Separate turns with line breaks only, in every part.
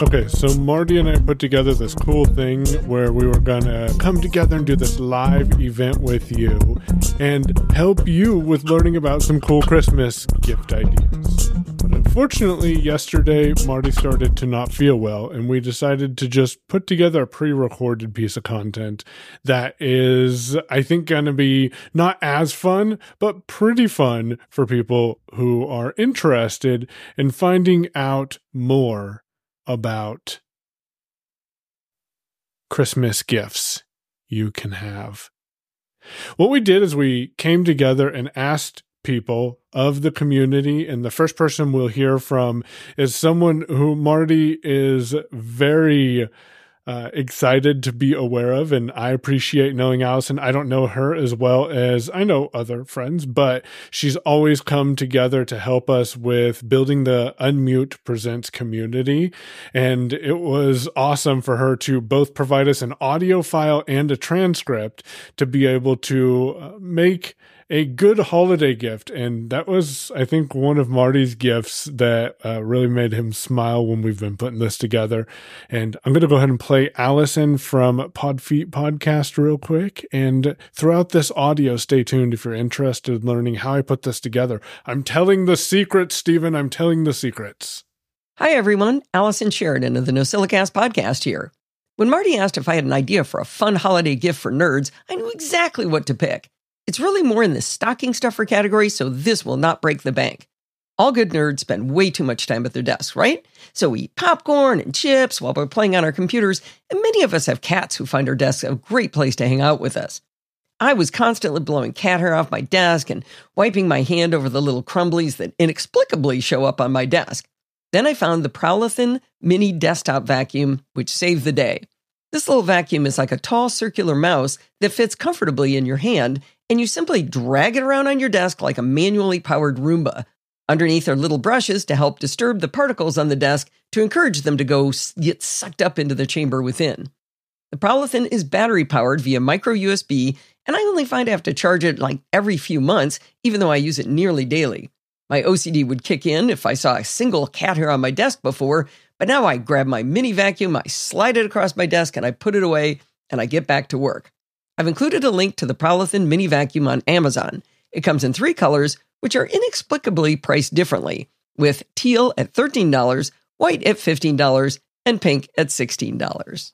Okay, so Marty and I put together this cool thing where we were gonna come together and do this live event with you and help you with learning about some cool Christmas gift ideas. But unfortunately, yesterday Marty started to not feel well, and we decided to just put together a pre recorded piece of content that is, I think, gonna be not as fun, but pretty fun for people who are interested in finding out more about Christmas gifts you can have. What we did is we came together and asked people of the community, and the first person we'll hear from is someone who Marty is very uh, excited to be aware of. And I appreciate knowing Allison. I don't know her as well as I know other friends, but she's always come together to help us with building the Unmute Presents community. And it was awesome for her to both provide us an audio file and a transcript to be able to uh, make a good holiday gift. And that was, I think, one of Marty's gifts that uh, really made him smile when we've been putting this together. And I'm going to go ahead and play Allison from Podfeet Podcast real quick. And throughout this audio, stay tuned if you're interested in learning how I put this together. I'm telling the secrets, Stephen. I'm telling the secrets.
Hi, everyone. Allison Sheridan of the NosillaCast podcast here. When Marty asked if I had an idea for a fun holiday gift for nerds, I knew exactly what to pick. It's really more in the stocking stuffer category, so this will not break the bank. All good nerds spend way too much time at their desks, right? So we eat popcorn and chips while we're playing on our computers, and many of us have cats who find our desks a great place to hang out with us. I was constantly blowing cat hair off my desk and wiping my hand over the little crumblies that inexplicably show up on my desk. Then I found the Prolithin mini desktop vacuum, which saved the day. This little vacuum is like a tall circular mouse that fits comfortably in your hand and you simply drag it around on your desk like a manually powered Roomba. Underneath are little brushes to help disturb the particles on the desk to encourage them to go get sucked up into the chamber within. The Prolithin is battery powered via micro USB, and I only find I have to charge it like every few months, even though I use it nearly daily. My OCD would kick in if I saw a single cat hair on my desk before, but now I grab my mini vacuum, I slide it across my desk, and I put it away, and I get back to work. I've included a link to the Prolithin mini vacuum on Amazon. It comes in three colors, which are inexplicably priced differently, with teal at $13, white at $15, and pink at $16.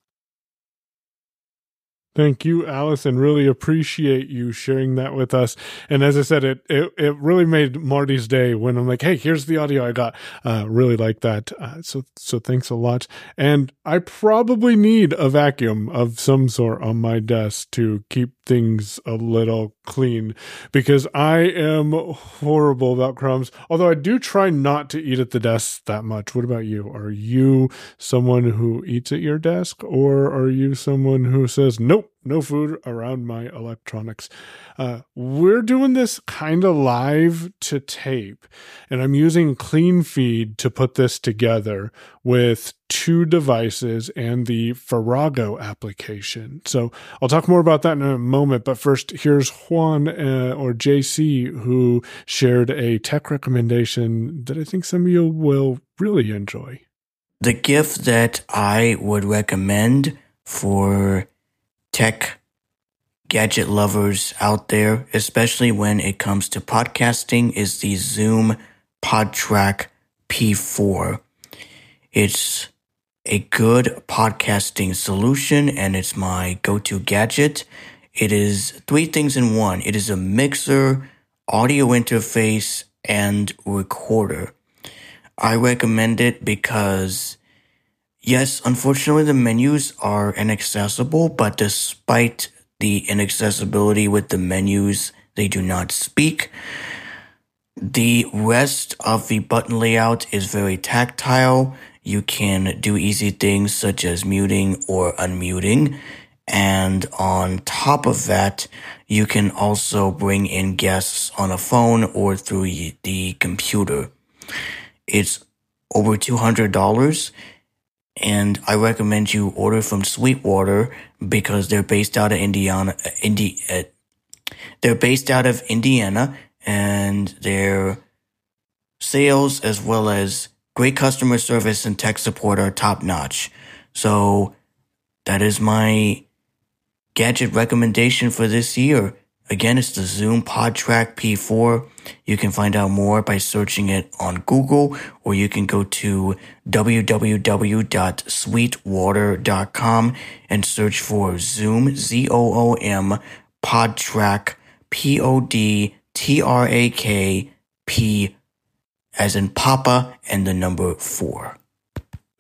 Thank you, Allison. Really appreciate you sharing that with us. And as I said, it it, it really made Marty's day when I'm like, "Hey, here's the audio I got." Uh, really like that. Uh, so so thanks a lot. And I probably need a vacuum of some sort on my desk to keep things a little clean because I am horrible about crumbs. Although I do try not to eat at the desk that much. What about you? Are you someone who eats at your desk or are you someone who says, nope, no food around my electronics. Uh, we're doing this kind of live to tape, and I'm using CleanFeed to put this together with two devices and the Farrago application. So I'll talk more about that in a moment, but first, here's Juan uh, or JC who shared a tech recommendation that I think some of you will really enjoy.
The gift that I would recommend for tech gadget lovers out there, especially when it comes to podcasting, is the Zoom PodTrak P4. It's a good podcasting solution and it's my go-to gadget. It is three things in one. It is a mixer, audio interface, and recorder. I recommend it because Yes, unfortunately, the menus are inaccessible, but despite the inaccessibility with the menus, they do not speak. The rest of the button layout is very tactile. You can do easy things such as muting or unmuting. And on top of that, you can also bring in guests on a phone or through the computer. It's over $200 and I recommend you order from Sweetwater because they're based out of Indiana. Indi- uh, they're based out of Indiana, and their sales as well as great customer service and tech support are top notch. So that is my gadget recommendation for this year. Again, it's the Zoom PodTrak P4. You can find out more by searching it on Google or you can go to www.sweetwater.com and search for Zoom, Z-O-O-M, PodTrak, P-O-D-T-R-A-K, P as in Papa and the number four.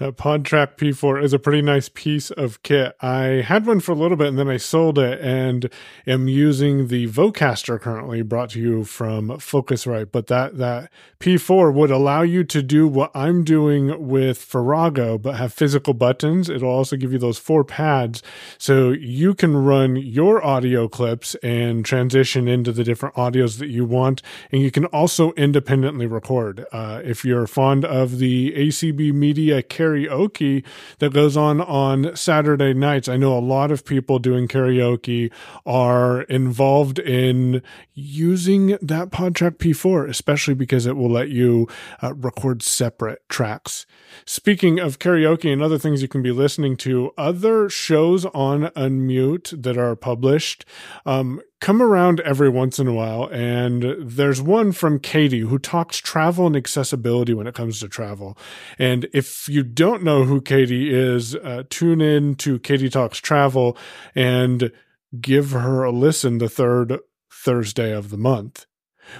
That PodTrak P4 is a pretty nice piece of kit. I had one for a little bit and then I sold it and am using the Vocaster currently brought to you from Focusrite. But that, that P4 would allow you to do what I'm doing with Farrago, but have physical buttons. It'll also give you those four pads so you can run your audio clips and transition into the different audios that you want. And you can also independently record. Uh, if you're fond of the ACB Media karaoke that goes on on Saturday nights. I know a lot of people doing karaoke are involved in using that PodTrak P4, especially because it will let you uh, record separate tracks. Speaking of karaoke and other things you can be listening to, other shows on Unmute that are published um, come around every once in a while. And there's one from Katie who talks travel and accessibility when it comes to travel. And if you don't know who Katie is, uh, tune in to Katie Talks Travel and give her a listen the third Thursday of the month.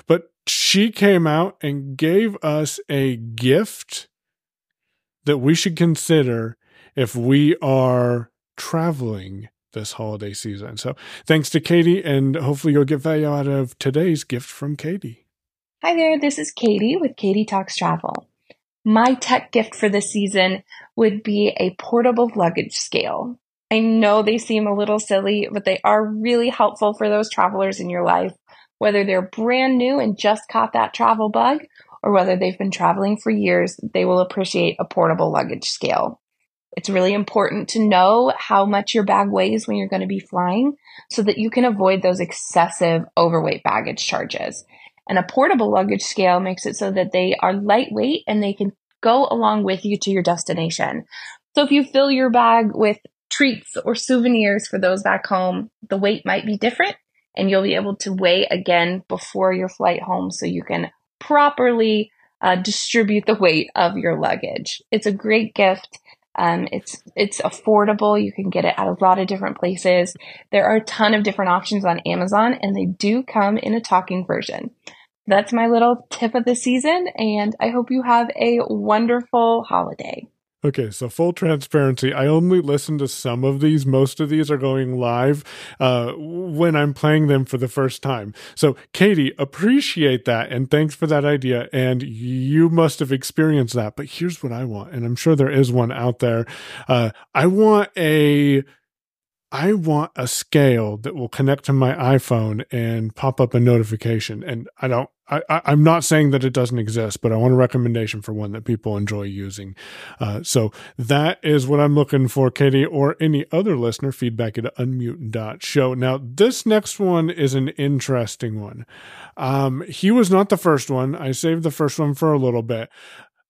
But she came out and gave us a gift that we should consider if we are traveling this holiday season. So thanks to Katie, and hopefully you'll get value out of today's gift from Katie.
Hi there, this is Katie with Katie Talks Travel. My tech gift for this season would be a portable luggage scale. I know they seem a little silly, but they are really helpful for those travelers in your life, whether they're brand new and just caught that travel bug, or whether they've been traveling for years, they will appreciate a portable luggage scale. It's really important to know how much your bag weighs when you're going to be flying so that you can avoid those excessive overweight baggage charges. And a portable luggage scale makes it so that they are lightweight and they can go along with you to your destination. So if you fill your bag with treats or souvenirs for those back home, the weight might be different and you'll be able to weigh again before your flight home so you can properly uh, distribute the weight of your luggage. It's a great gift. Um, it's it's affordable. You can get it at a lot of different places. There are a ton of different options on Amazon, and they do come in a talking version. That's my little tip of the season, and I hope you have a wonderful holiday.
Okay, so full transparency. I only listen to some of these. Most of these are going live uh, when I'm playing them for the first time. So, Katie, appreciate that and thanks for that idea. And you must have experienced that. But here's what I want, and I'm sure there is one out there. Uh, I want a I want a scale that will connect to my iPhone and pop up a notification. And I don't, I, am not saying that it doesn't exist, but I want a recommendation for one that people enjoy using. Uh, so that is what I'm looking for, Katie, or any other listener. Feedback at unmute.show. Now, this next one is an interesting one. Um, he was not the first one. I saved the first one for a little bit.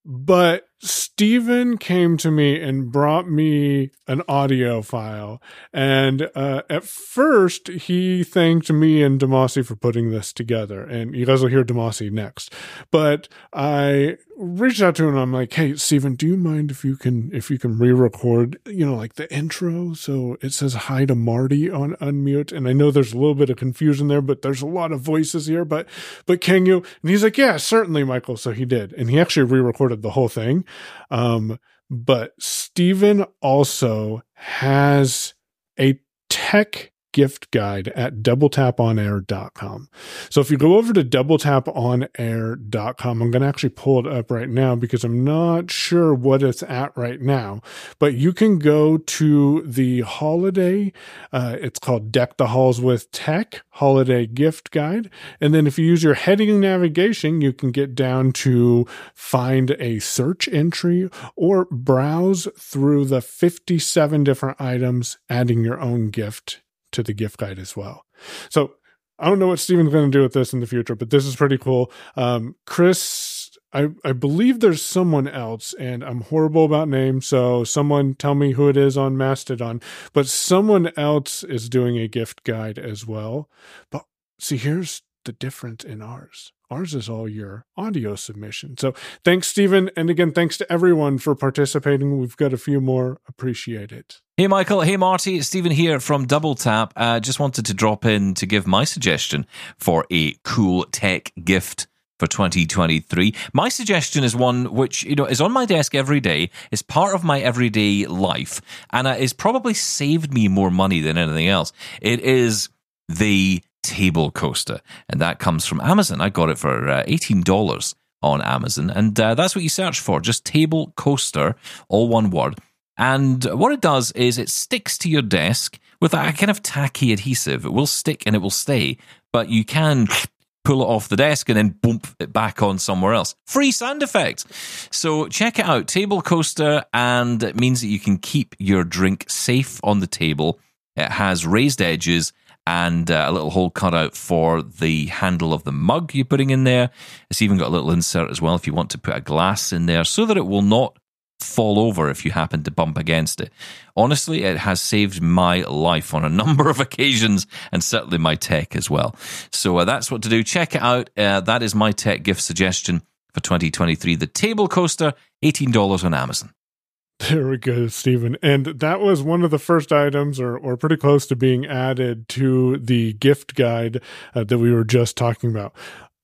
But Stephen came to me and brought me an audio file. And uh, at first, he thanked me and Demasi for putting this together. And you guys will hear Demasi next. But I reached out to him and I'm like, hey, Stephen, do you mind if you can if you can re-record, you know, like the intro? So it says hi to Marty on unmute. And I know there's a little bit of confusion there, but there's a lot of voices here. But but can you? And he's like, yeah, certainly, Michael. So he did. And he actually re-recorded the whole thing. Um, but Stephen also has a tech gift guide at doubletaponair.com. So if you go over to doubletaponair.com, I'm going to actually pull it up right now because I'm not sure what it's at right now, but you can go to the holiday. Uh, it's called Deck the Halls with Tech Holiday Gift Guide. And then if you use your heading navigation, you can get down to find a search entry or browse through the 57 different items, adding your own gift to the gift guide as well. So I don't know what Steven's going to do with this in the future, but this is pretty cool. Um, Chris I, I believe there's someone else, and I'm horrible about names, so someone tell me who it is on Mastodon. But someone else is doing a gift guide as well. But see, here's the difference in ours. Ours is all your audio submission. So thanks, Stephen. And again, thanks to everyone for participating. We've got a few more. Appreciate it.
Hey, Michael. Hey, Marty. It's Stephen here from Double Tap. Uh, just wanted to drop in to give my suggestion for a cool tech gift for 2023. My suggestion is one which, you know, is on my desk every day, is part of my everyday life, and uh, is probably saved me more money than anything else. It is the table coaster, and that comes from Amazon. I got it for uh, $18 on Amazon, and uh, that's what you search for just table coaster, all one word. And what it does is it sticks to your desk with a kind of tacky adhesive. It will stick and it will stay, but you can pull it off the desk and then bump it back on somewhere else. Free sound effect. So check it out. Table coaster, and it means that you can keep your drink safe on the table. It has raised edges and uh, a little hole cut out for the handle of the mug you're putting in there. It's even got a little insert as well if you want to put a glass in there so that it will not fall over if you happen to bump against it. Honestly, it has saved my life on a number of occasions and certainly my tech as well. So uh, that's what to do. Check it out. Uh, that is my tech gift suggestion for 2023. The Table Coaster, $18 on Amazon.
There we go, Stephen. And that was one of the first items, or, or pretty close to being added to the gift guide uh, that we were just talking about.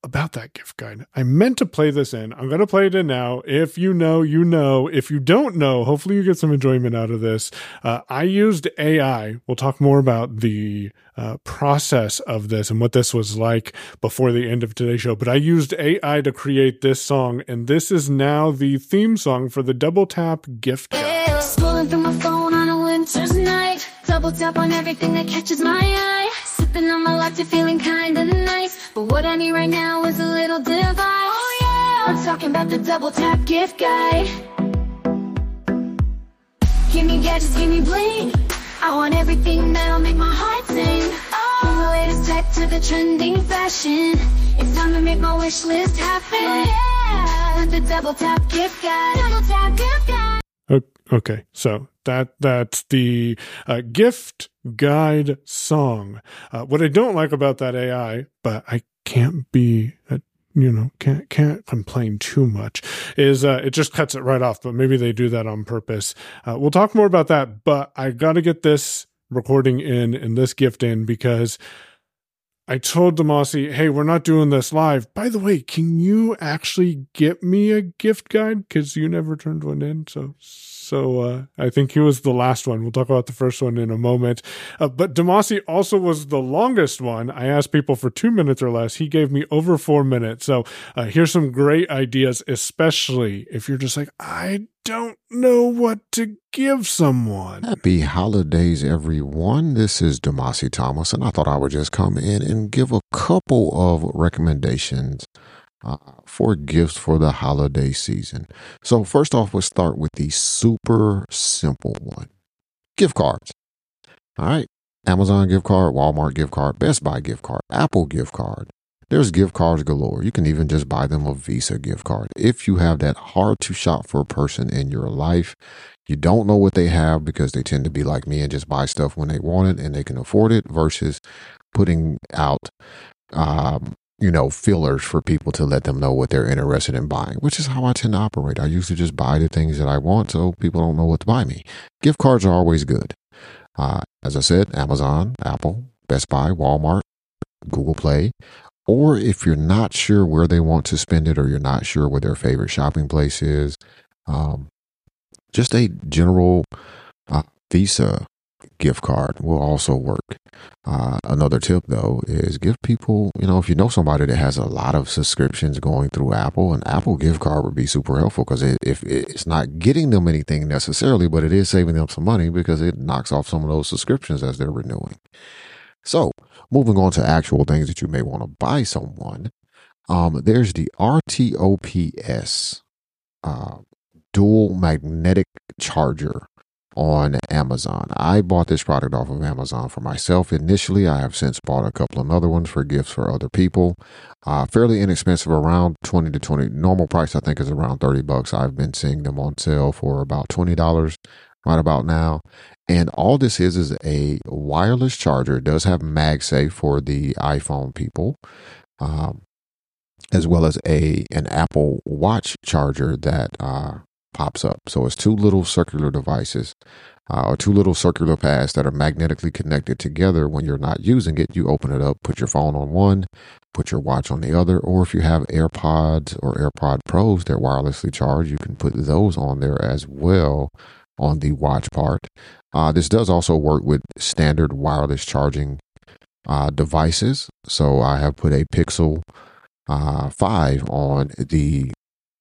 About that gift guide, I meant to play this in. I'm going to play it in now. If you know, you know. If you don't know, hopefully you get some enjoyment out of this. Uh, I used AI. We'll talk more about the uh, process of this and what this was like before the end of today's show. But I used AI to create this song, and this is now the theme song for the Double Tap gift guide.
Scrolling through my phone on a winter's night. Double tap on everything that catches my eye. Sipping on my latte, feeling kinda nice. But what I need right now is a little device. Oh yeah, I'm talking about the double tap gift guide. Give me gadgets, give me bling. I want everything that'll make my heart sing. Oh. From the latest tech to the trending fashion. It's time to make my wish list happen. Oh yeah, the double tap gift guide. Double tap gift guide.
Okay, so that that's the uh, gift guide song. Uh, what I don't like about that AI, but I can't be, uh, you know, can't can't complain too much, is uh, it just cuts it right off. But maybe they do that on purpose. Uh, we'll talk more about that. But I got to get this recording in and this gift in because. I told Demasi, hey, we're not doing this live. By the way, can you actually get me a gift guide? Because you never turned one in. So so uh, I think he was the last one. We'll talk about the first one in a moment. Uh, but Demasi also was the longest one. I asked people for two minutes or less. He gave me over four minutes. So uh, here's some great ideas, especially if you're just like, I don't know what to give someone.
Happy holidays, everyone. This is Demasi Thomas, and I thought I would just come in and give a couple of recommendations uh, for gifts for the holiday season. So, first off, let's start with the super simple one gift cards. All right. Amazon gift card, Walmart gift card, Best Buy gift card, Apple gift card. There's gift cards galore. You can even just buy them a Visa gift card. If you have that hard to shop for person in your life, you don't know what they have because they tend to be like me and just buy stuff when they want it and they can afford it versus putting out um, you know, fillers for people to let them know what they're interested in buying, which is how I tend to operate. I usually just buy the things that I want so people don't know what to buy me. Gift cards are always good. Uh, as I said, Amazon, Apple, Best Buy, Walmart, Google Play. Or if you're not sure where they want to spend it or you're not sure where their favorite shopping place is, um, just a general uh, Visa gift card will also work. Uh, another tip though is give people, you know, if you know somebody that has a lot of subscriptions going through Apple, an Apple gift card would be super helpful because it, if it's not getting them anything necessarily, but it is saving them some money because it knocks off some of those subscriptions as they're renewing. So moving on to actual things that you may want to buy someone. Um, there's the RTOPS, uh, dual magnetic charger on Amazon. I bought this product off of Amazon for myself initially. I have since bought a couple of other ones for gifts for other people. Uh, fairly inexpensive, around 20 to 20. Normal price, I think, is around 30 bucks. I've been seeing them on sale for about $20 right about now. And all this is is a wireless charger. It does have MagSafe for the iPhone people. Um, as well as a an Apple Watch charger that uh, pops up. So it's two little circular devices uh, or two little circular pads that are magnetically connected together. When you're not using it, you open it up, put your phone on one, put your watch on the other, or if you have AirPods or AirPod Pros that wirelessly charge, you can put those on there as well on the watch part. Uh, this does also work with standard wireless charging uh, devices. So I have put a Pixel uh, 5 on the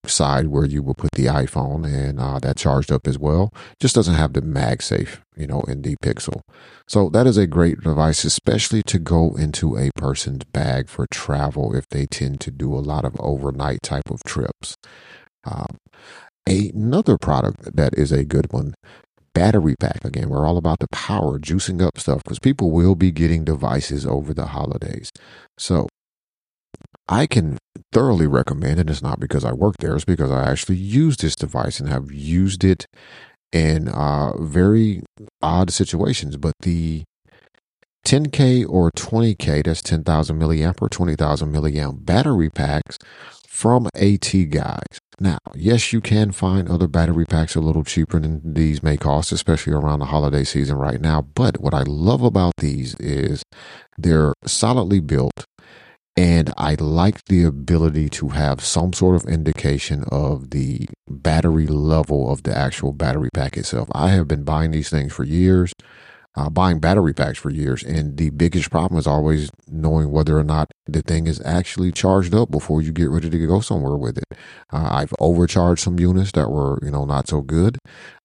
side where you will put the iPhone and uh, that charged up as well. Just doesn't have the MagSafe, you know, in the Pixel. So that is a great device, especially to go into a person's bag for travel if they tend to do a lot of overnight type of trips. Um, another product that is a good one battery pack again we're all about the power juicing up stuff because people will be getting devices over the holidays so I can thoroughly recommend, and it's not because I work there, it's because I actually use this device and have used it in uh, very odd situations. But the 10K or 20K, that's 10,000 milliamp or 20,000 milliamp battery packs from AT Guys. Now, yes, you can find other battery packs a little cheaper than these may cost, especially around the holiday season right now. But what I love about these is they're solidly built and I like the ability to have some sort of indication of the battery level of the actual battery pack itself. I have been buying these things for years, uh, buying battery packs for years. And the biggest problem is always knowing whether or not the thing is actually charged up before you get ready to go somewhere with it. Uh, I've overcharged some units that were, you know, not so good.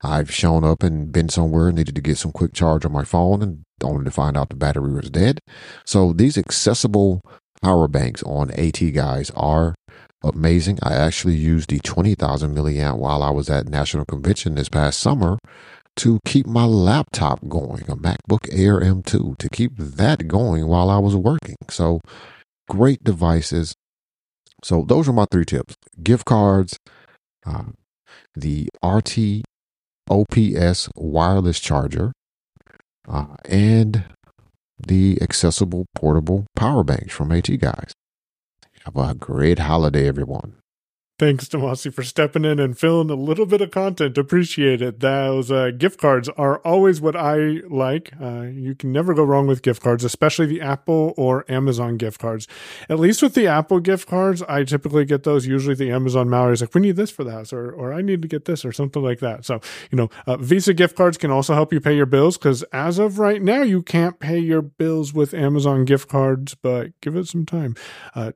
I've shown up and been somewhere, and needed to get some quick charge on my phone and only to find out the battery was dead. So these accessible power banks on AT Guys are amazing. I actually used the 20,000 milliamp while I was at National Convention this past summer to keep my laptop going, a MacBook Air M2, to keep that going while I was working. So great devices. So those are my three tips gift cards, uh, the RT OPS wireless charger, uh, and the accessible portable power banks from AT Guys. Have a great holiday, everyone.
Thanks, Demasi, for stepping in and filling a little bit of content. Appreciate it. Those uh, gift cards are always what I like. Uh, you can never go wrong with gift cards, especially the Apple or Amazon gift cards. At least with the Apple gift cards, I typically get those. Usually the Amazon Mallory is like, we need this for the house, or, or I need to get this, or something like that. So, you know, uh, Visa gift cards can also help you pay your bills because as of right now, you can't pay your bills with Amazon gift cards, but give it some time. Uh,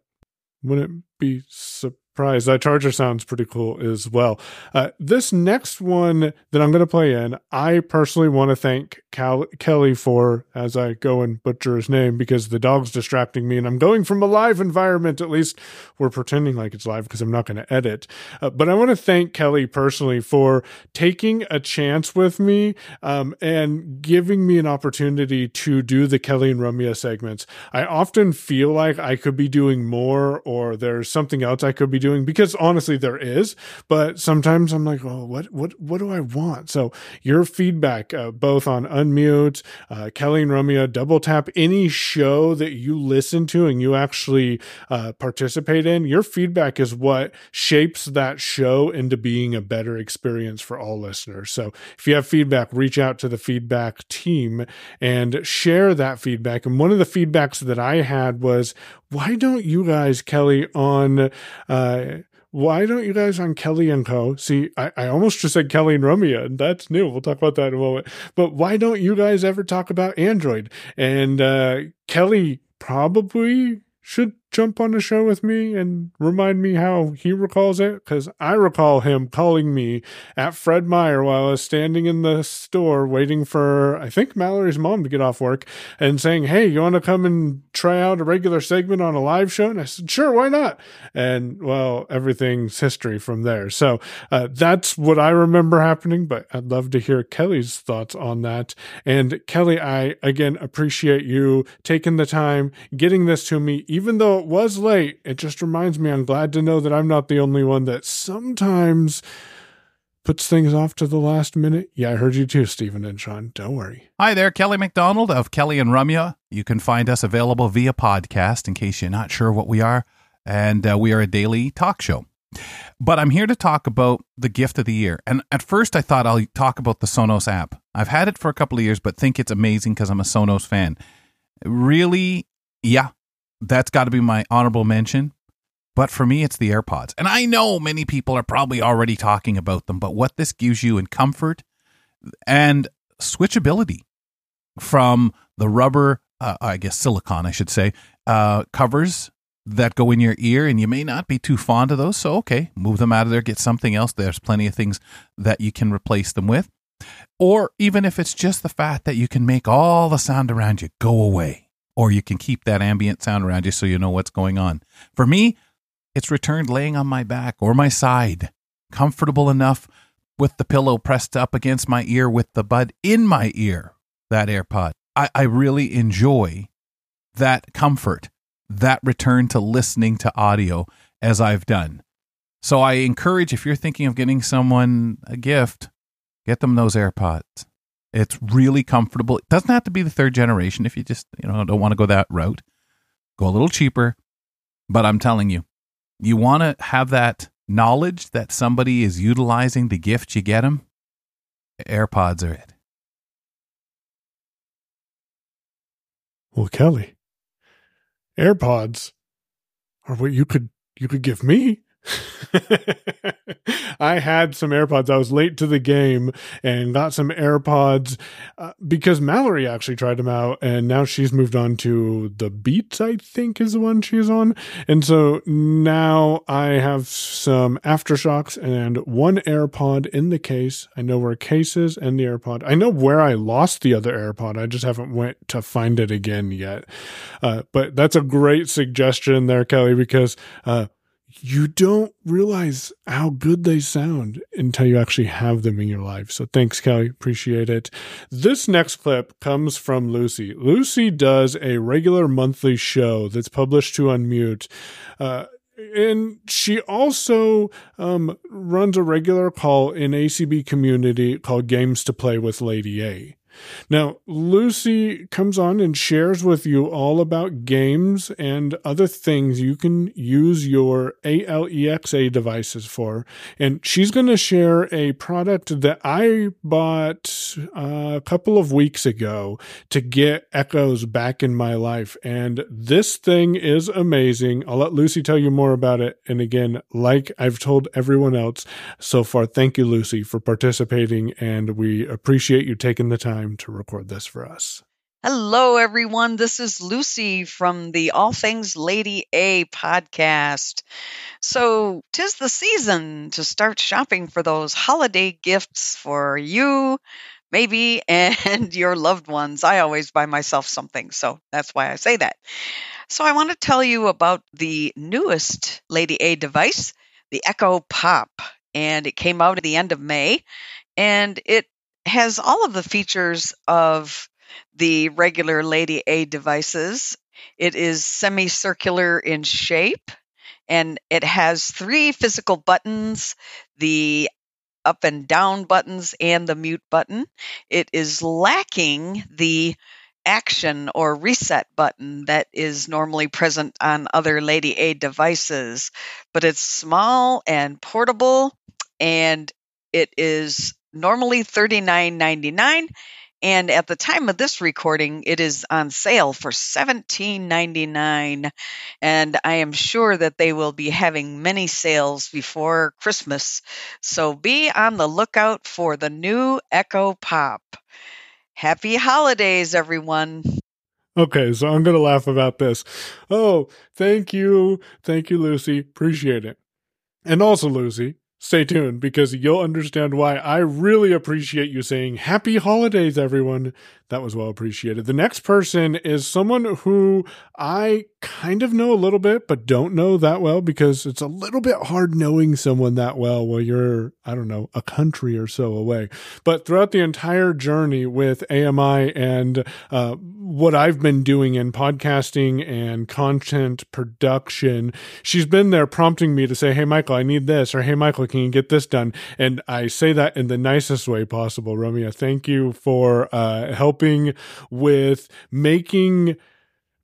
wouldn't it be surprising? That charger sounds pretty cool as well. Uh, this next one that I'm going to play in, I personally want to thank Cal- Kelly for as I go and butcher his name because the dog's distracting me and I'm going from a live environment. At least we're pretending like it's live because I'm not going to edit. Uh, but I want to thank Kelly personally for taking a chance with me um, and giving me an opportunity to do the Kelly and Ramya segments. I often feel like I could be doing more or there's something else I could be doing doing because honestly there is but sometimes i'm like oh what what what do i want? So your feedback uh, both on unmute uh, kelly and romeo double tap any show that you listen to and you actually uh, participate in your feedback is what shapes that show into being a better experience for all listeners. So if you have feedback reach out to the feedback team and share that feedback. And one of the feedbacks that i had was why don't you guys, Kelly, on uh, why don't you guys on Kelly and Co? See, I, I almost just said Kelly and Romeo, and that's new. We'll talk about that in a moment. But why don't you guys ever talk about Android? And uh, Kelly probably should jump on the show with me and remind me how he recalls it? Because I recall him calling me at Fred Meyer while I was standing in the store waiting for, I think, Mallory's mom to get off work and saying, Hey, you want to come and try out a regular segment on a live show? And I said, Sure, why not? And well, everything's history from there. So uh, that's what I remember happening, but I'd love to hear Kelly's thoughts on that. And Kelly, I again appreciate you taking the time, getting this to me, even though it was late. It just reminds me I'm glad to know that I'm not the only one that sometimes puts things off to the last minute. Yeah, I heard you too, Stephen and Sean. Don't worry.
Hi there, Kelly McDonald of Kelly and Ramya. You can find us available via podcast in case you're not sure what we are. And uh, we are a daily talk show. But I'm here to talk about the gift of the year. And at first, I thought I'll talk about the Sonos app. I've had it for a couple of years, but think it's amazing because I'm a Sonos fan. Really, yeah, that's got to be my honorable mention. But for me, it's the AirPods. And I know many people are probably already talking about them, but what this gives you in comfort and switchability from the rubber, uh, I guess silicon, I should say, uh, covers that go in your ear and you may not be too fond of those. So, okay, move them out of there, get something else. There's plenty of things that you can replace them with. Or even if it's just the fact that you can make all the sound around you go away, or you can keep that ambient sound around you so you know what's going on. For me, it's returned laying on my back or my side, comfortable enough with the pillow pressed up against my ear with the bud in my ear, that AirPod. I, I really enjoy that comfort that return to listening to audio as I've done. So I encourage if you're thinking of getting someone a gift, get them those AirPods. It's really comfortable. It doesn't have to be the third generation if you just, you know, don't want to go that route. Go a little cheaper, but I'm telling you, you want to have that knowledge that somebody is utilizing the gift you get them. AirPods are it.
Well, Kelly, AirPods are what you could you could give me. I had some AirPods. I was late to the game and got some AirPods uh, because Mallory actually tried them out, and now she's moved on to the Beats. I think is the one she's on, and so now I have some AfterShokz and one AirPod in the case. I know where case is and the AirPod. I know where I lost the other AirPod. I just haven't went to find it again yet. Uh, but that's a great suggestion there, Kelly, because. Uh, you don't realize how good they sound until you actually have them in your life. So thanks, Kelly. Appreciate it. This next clip comes from Lucy. Lucy does a regular monthly show that's published to Unmute. Uh, and she also um, runs a regular call in ACB community called Games to Play with Lady A. Now, Lucy comes on and shares with you all about games and other things you can use your ALEXA devices for. And she's going to share a product that I bought uh, a couple of weeks ago to get Echoes back in my life. And this thing is amazing. I'll let Lucy tell you more about it. And again, like I've told everyone else so far, thank you, Lucy, for participating. And we appreciate you taking the time time to record this for us.
Hello, everyone. This is Lucy from the All Things Lady A podcast. So, tis the season to start shopping for those holiday gifts for you, maybe, and your loved ones. I always buy myself something, so that's why I say that. So, I want to tell you about the newest Lady A device, the Echo Pop. And it came out at the end of May, and it has all of the features of the regular Lady A devices. It is semicircular in shape and it has three physical buttons the up and down buttons and the mute button. It is lacking the action or reset button that is normally present on other Lady A devices, but it's small and portable and it is normally $39.99 and at the time of this recording it is on sale for $17.99 and i am sure that they will be having many sales before christmas so be on the lookout for the new echo pop happy holidays everyone
Okay, so I'm going to laugh about this. Oh, thank you. Thank you, Lucy. Appreciate it. And also, Lucy, stay tuned because you'll understand why I really appreciate you saying happy holidays, everyone. That was well appreciated. The next person is someone who I kind of know a little bit, but don't know that well because it's a little bit hard knowing someone that well while you're, I don't know, a country or so away. But throughout the entire journey with AMI and uh, what I've been doing in podcasting and content production, she's been there prompting me to say, Hey, Michael, I need this, or Hey, Michael, can you get this done? And I say that in the nicest way possible. Romeo, thank you for uh, helping with making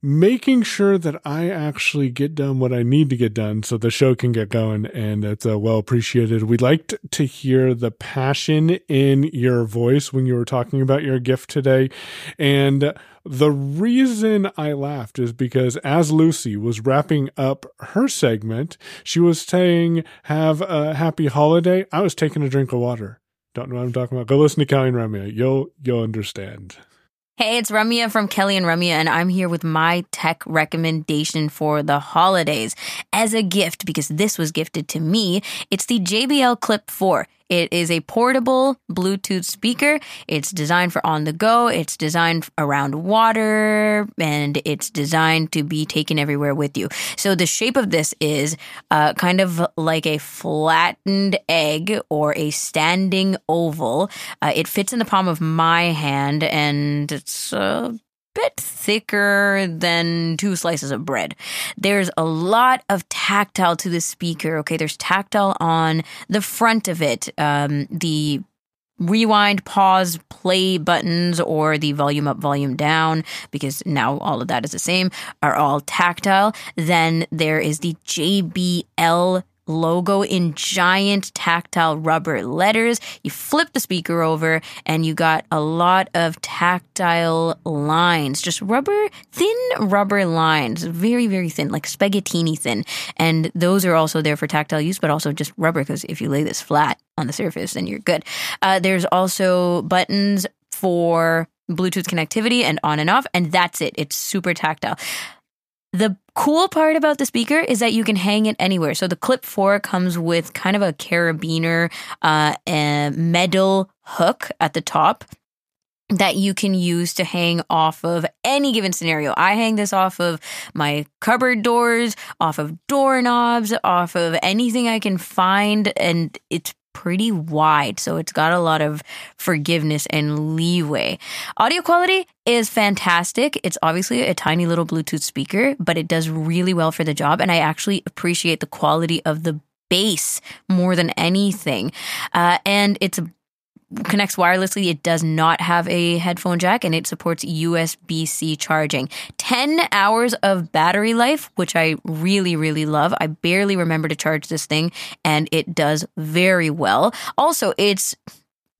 making sure that I actually get done what I need to get done so the show can get going and it's uh, well appreciated. We'd liked to hear the passion in your voice when you were talking about your gift today. And the reason I laughed is because as Lucy was wrapping up her segment, she was saying, Have a happy holiday. I was taking a drink of water. Don't know what I'm talking about. Go listen to Kelly and Ramya. You'll you'll understand.
Hey, it's Ramya from Kelly and Ramya, and I'm here with my tech recommendation for the holidays as a gift because this was gifted to me. It's the JBL Clip 4. It is a portable Bluetooth speaker. It's designed for on the go. It's designed around water and it's designed to be taken everywhere with you. So the shape of this is uh, kind of like a flattened egg or a standing oval. Uh, it fits in the palm of my hand and it's uh, bit thicker than two slices of bread. There's a lot of tactile to the speaker. Okay, there's tactile on the front of it. Um, the rewind, pause, play buttons, or the volume up, volume down, because now all of that is the same, are all tactile. Then there is the JBL logo in giant tactile rubber letters. You flip the speaker over and you got a lot of tactile lines, just rubber, thin rubber lines, very, very thin, like spaghettini thin. And those are also there for tactile use, but also just rubber because if you lay this flat on the surface, then you're good. Uh, there's also buttons for Bluetooth connectivity and on and off, and that's it. It's super tactile. The cool part about the speaker is that you can hang it anywhere. So the Clip 4 comes with kind of a carabiner uh, a metal hook at the top that you can use to hang off of any given scenario. I hang this off of my cupboard doors, off of doorknobs, off of anything I can find and it's pretty wide, so it's got a lot of forgiveness and leeway. Audio quality is fantastic. It's obviously a tiny little Bluetooth speaker, but it does really well for the job, and I actually appreciate the quality of the bass more than anything. Uh, and it's connects wirelessly. It does not have a headphone jack and it supports USB C charging. 10 hours of battery life, which I really, really love. I barely remember to charge this thing and it does very well. Also, it's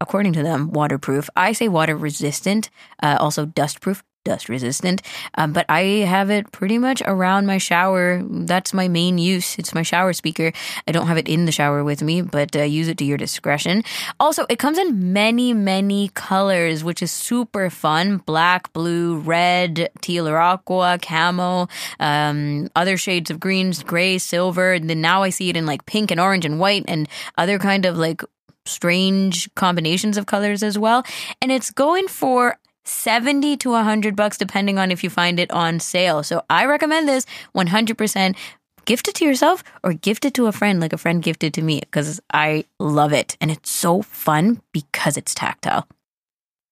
according to them, waterproof. I say water resistant, uh, also dust proof dust resistant. Um, but I have it pretty much around my shower. That's my main use. It's my shower speaker. I don't have it in the shower with me, but uh, use it to your discretion. Also, it comes in many, many colors, which is super fun black, blue, red, teal or aqua, camo, um, other shades of greens, gray, silver. And then now I see it in like pink and orange and white and other kind of like strange combinations of colors as well. And it's going for 70 to 100 bucks depending on if you find it on sale. So I recommend this 100%. Gift it to yourself or gift it to a friend like a friend gifted to me because I love it and it's so fun because it's tactile.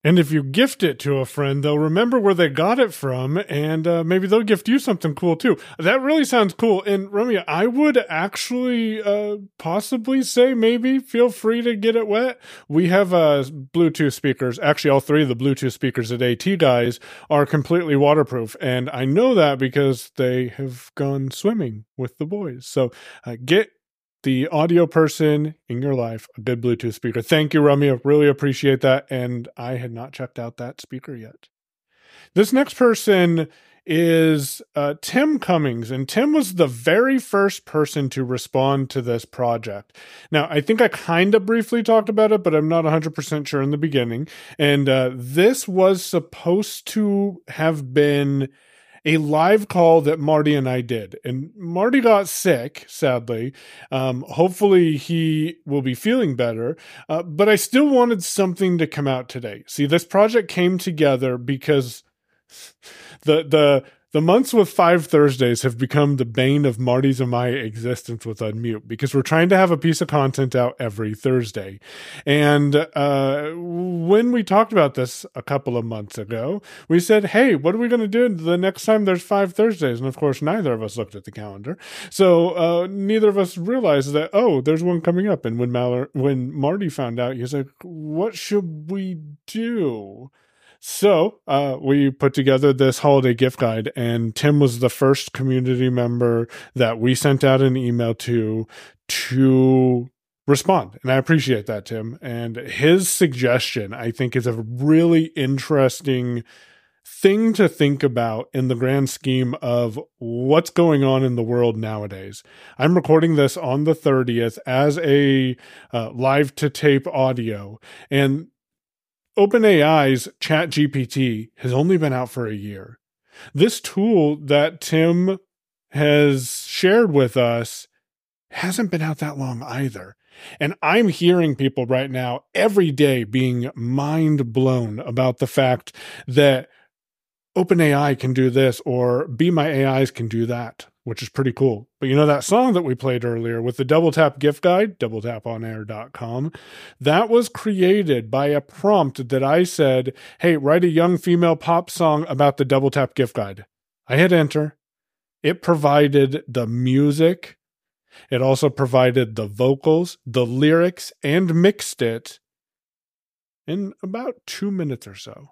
And if you gift it to a friend, they'll remember where they got it from, and uh, maybe they'll gift you something cool too. That really sounds cool. And Romeo, I would actually uh, possibly say maybe feel free to get it wet. We have uh, Bluetooth speakers. Actually, all three of the Bluetooth speakers at AT guys are completely waterproof, and I know that because they have gone swimming with the boys. So uh, get the audio person in your life a good Bluetooth speaker. Thank you, Romeo. Really appreciate that. And I had not checked out that speaker yet. This next person is uh, Tim Cummings. And Tim was the very first person to respond to this project. Now, I think I kind of briefly talked about it, but I'm not 100% sure in the beginning. And uh, this was supposed to have been a live call that Marty and I did. And Marty got sick, sadly. Um, hopefully, he will be feeling better. Uh, but I still wanted something to come out today. See, this project came together because the the the months with five Thursdays have become the bane of Marty's and my existence with Unmute because we're trying to have a piece of content out every Thursday. And uh, when we talked about this a couple of months ago, we said, hey, what are we going to do the next time there's five Thursdays? And of course, neither of us looked at the calendar. So uh, neither of us realized that, oh, there's one coming up. And when, Maller- when Marty found out, he was like, what should we do? So uh, we put together this holiday gift guide, and Tim was the first community member that we sent out an email to to respond. And I appreciate that, Tim. And his suggestion, I think, is a really interesting thing to think about in the grand scheme of what's going on in the world nowadays. I'm recording this on the 30th as a uh, live to tape audio, and OpenAI's ChatGPT has only been out for a year. This tool that Tim has shared with us hasn't been out that long either. And I'm hearing people right now every day being mind blown about the fact that OpenAI can do this or Be My AIs can do that which is pretty cool. But you know that song that we played earlier with the Double Tap gift guide, doubletaponair.com, that was created by a prompt that I said, "Hey, write a young female pop song about the Double Tap gift guide." I hit enter. It provided the music. It also provided the vocals, the lyrics, and mixed it in about 2 minutes or so.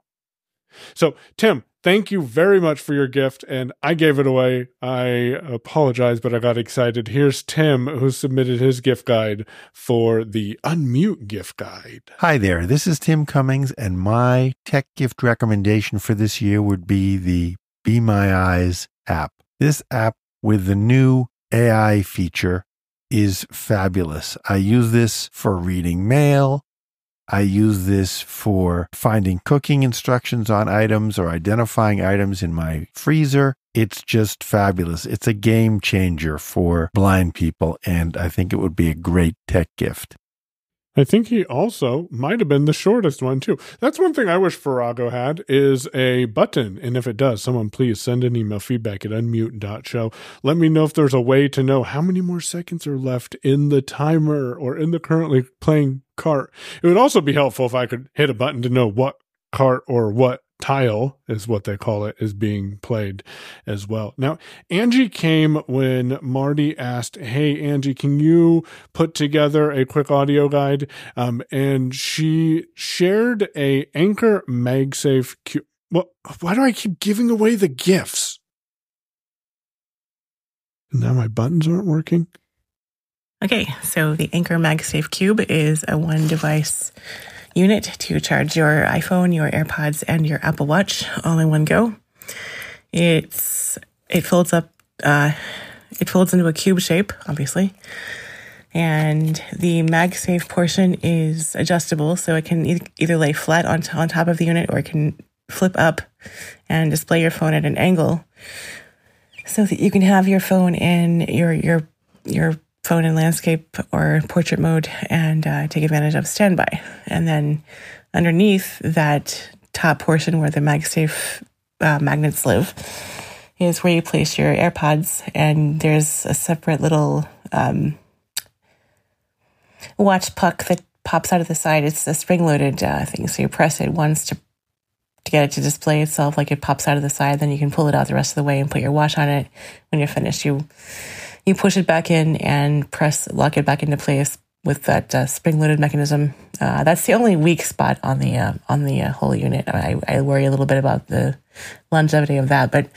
So, Tim, thank you very much for your gift. And I gave it away. I apologize, but I got excited. Here's Tim, who submitted his gift guide for the Unmute gift guide.
Hi there. This is Tim Cummings, and my tech gift recommendation for this year would be the Be My Eyes app. This app with the new AI feature is fabulous. I use this for reading mail. I use this for finding cooking instructions on items or identifying items in my freezer. It's just fabulous. It's a game changer for blind people, and I think it would be a great tech gift.
I think he also might have been the shortest one too. That's one thing I wish Farrago had is a button. And if it does, someone please send an email feedback at unmute.show. Let me know if there's a way to know how many more seconds are left in the timer or in the currently playing cart. It would also be helpful if I could hit a button to know what cart or what tile is what they call it is being played as well. Now, Angie came when Marty asked, Hey, Angie, can you put together a quick audio guide? Um, and she shared a Anker MagSafe. Q- well, why do I keep giving away the gifts? And now my buttons aren't working.
Okay, so the Anker MagSafe Cube is a one device unit to charge your iPhone, your AirPods, and your Apple Watch all in one go. It's it folds up. Uh, it folds into a cube shape, obviously, and the MagSafe portion is adjustable, so it can either lay flat on on top of the unit or it can flip up and display your phone at an angle, so that you can have your phone in your your your phone in landscape or portrait mode and uh, take advantage of standby. And then underneath that top portion where the MagSafe uh, magnets live is where you place your AirPods, and there's a separate little um, watch puck that pops out of the side. It's a spring-loaded uh, thing, so you press it once to to get it to display itself, like it pops out of the side. Then you can pull it out the rest of the way and put your watch on it. When you're finished, you you push it back in and press lock it back into place with that uh, spring-loaded mechanism. Uh, that's the only weak spot on the uh, on the uh, whole unit. I, I, worry a little bit about the longevity of that, but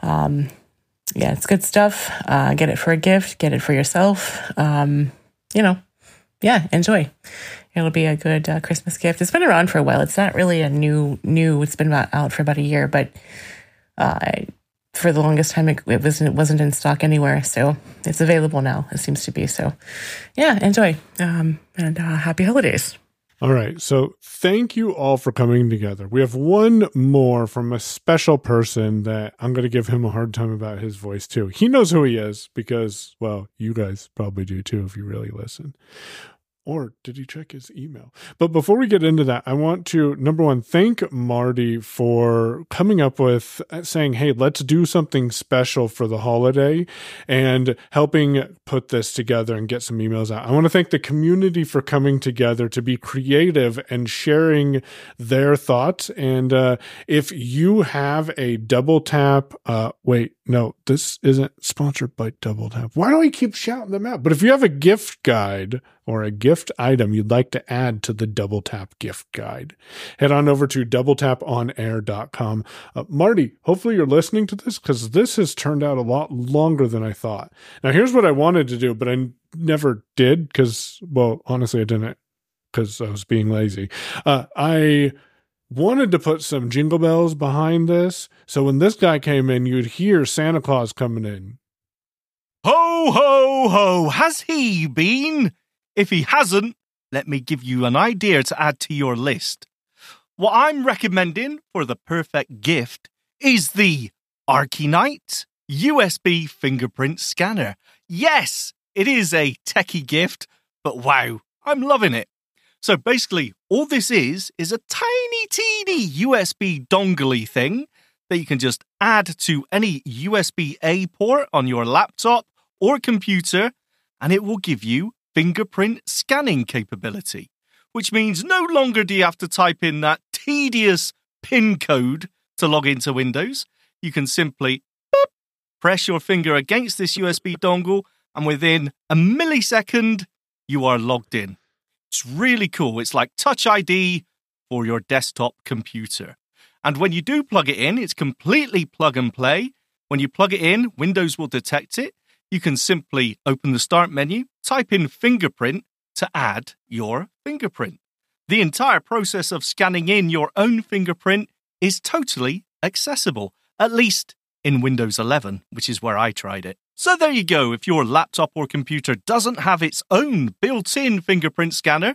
um, yeah, it's good stuff. Uh, get it for a gift. Get it for yourself. Um, you know, yeah, enjoy. It'll be a good uh, Christmas gift. It's been around for a while. It's not really a new new. It's been out for about a year, but for the longest time, it, it wasn't it wasn't in stock anywhere, so it's available now. It seems to be so. Yeah, enjoy um, and uh, happy holidays.
All right. So thank you all for coming together. We have one more from a special person that I'm going to give him a hard time about his voice too. He knows who he is because, well, you guys probably do too if you really listen. Or did he check his email? But before we get into that, I want to, number one, thank Marty for coming up with uh, saying, hey, let's do something special for the holiday and helping put this together and get some emails out. I want to thank the community for coming together to be creative and sharing their thoughts. And uh, if you have a double tap, uh, wait, no, this isn't sponsored by Double Tap. Why do I keep shouting them out? But if you have a gift guide or a gift item you'd like to add to the Double Tap gift guide, head on over to doubletaponair.com. Uh, Marty, hopefully you're listening to this because this has turned out a lot longer than I thought. Now, here's what I wanted to do, but I never did because, well, honestly, I didn't because I was being lazy. Uh, I wanted to put some jingle bells behind this. So when this guy came in, you'd hear Santa Claus coming in.
Ho, ho, ho! Has he been? If he hasn't, let me give you an idea to add to your list. What I'm recommending for the perfect gift is the Arcanite USB fingerprint scanner. Yes, it is a techie gift, but wow, I'm loving it. So basically, all this is is a tiny, teeny USB dongle thing that you can just add to any USB A port on your laptop or computer, and it will give you fingerprint scanning capability, which means no longer do you have to type in that tedious PIN code to log into Windows. You can simply boop, press your finger against this USB dongle, and within a millisecond, you are logged in. It's really cool. It's like Touch ID for your desktop computer. And when you do plug it in, it's completely plug and play. When you plug it in, Windows will detect it. You can simply open the Start menu, type in fingerprint to add your fingerprint. The entire process of scanning in your own fingerprint is totally accessible, at least in Windows 11, which is where I tried it. So there you go. If your laptop or computer doesn't have its own built in fingerprint scanner,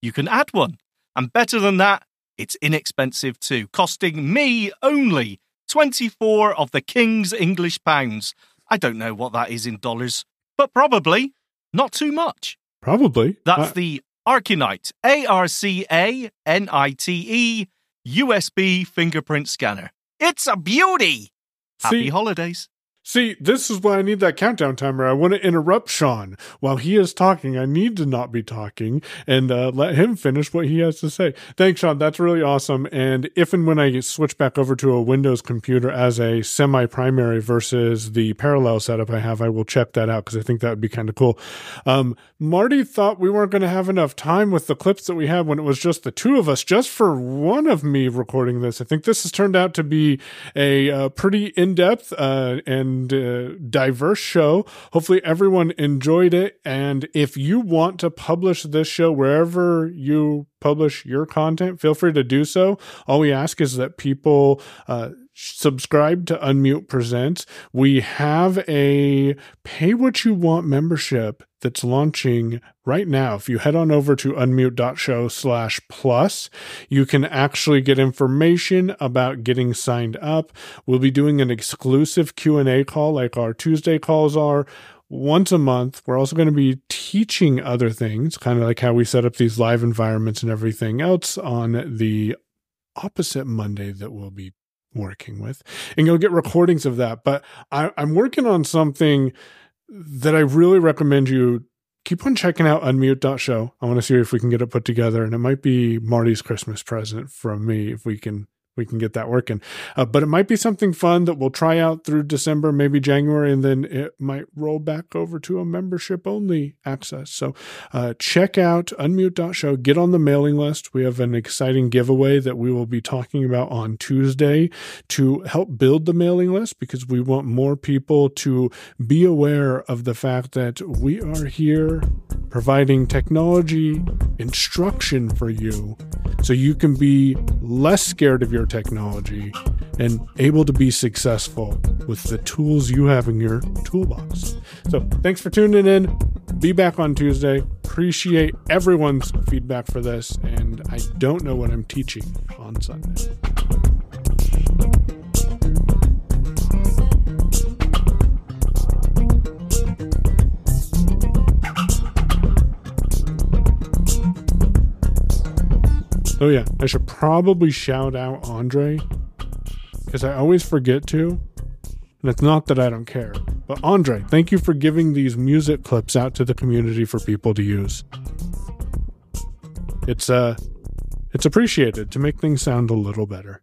you can add one. And better than that, it's inexpensive too, costing me only 24 of the King's English pounds. I don't know what that is in dollars, but probably not too much.
Probably.
That's
Uh,
the Arcanite, A R C A N I T E, USB fingerprint scanner. It's a beauty. Happy holidays.
See, this is why I need that countdown timer. I want to interrupt Sean while he is talking. I need to not be talking and uh, let him finish what he has to say. Thanks, Sean. That's really awesome. And if and when I switch back over to a Windows computer as a semi primary versus the parallel setup I have, I will check that out because I think that would be kind of cool. Um, Marty thought we weren't going to have enough time with the clips that we had when it was just the two of us, just for one of me recording this. I think this has turned out to be a uh, pretty in depth uh, and uh, diverse show. Hopefully, everyone enjoyed it. And if you want to publish this show wherever you publish your content, feel free to do so. All we ask is that people uh, subscribe to Unmute Presents. We have a pay what you want membership that's launching right now. If you head on over to unmute.show slash plus, you can actually get information about getting signed up. We'll be doing an exclusive Q&A call like our Tuesday calls are once a month. We're also going to be teaching other things, kind of like how we set up these live environments and everything else on the opposite Monday that we'll be working with. And you'll get recordings of that. But I, I'm working on something that I really recommend you keep on checking out unmute.show. I want to see if we can get it put together. And it might be Marty's Christmas present from me if we can we can get that working. Uh, but it might be something fun that we'll try out through December, maybe January, and then it might roll back over to a membership only access. So uh, check out unmute.show, get on the mailing list. We have an exciting giveaway that we will be talking about on Tuesday to help build the mailing list because we want more people to be aware of the fact that we are here providing technology instruction for you so you can be less scared of your technology and able to be successful with the tools you have in your toolbox. So, thanks for tuning in. Be back on Tuesday. Appreciate everyone's feedback for this, and I don't know what I'm teaching on Sunday. Oh, yeah. I should probably shout out Andre because I always forget to. And it's not that I don't care. But Andre, thank you for giving these music clips out to the community for people to use. It's uh it's appreciated to make things sound a little better.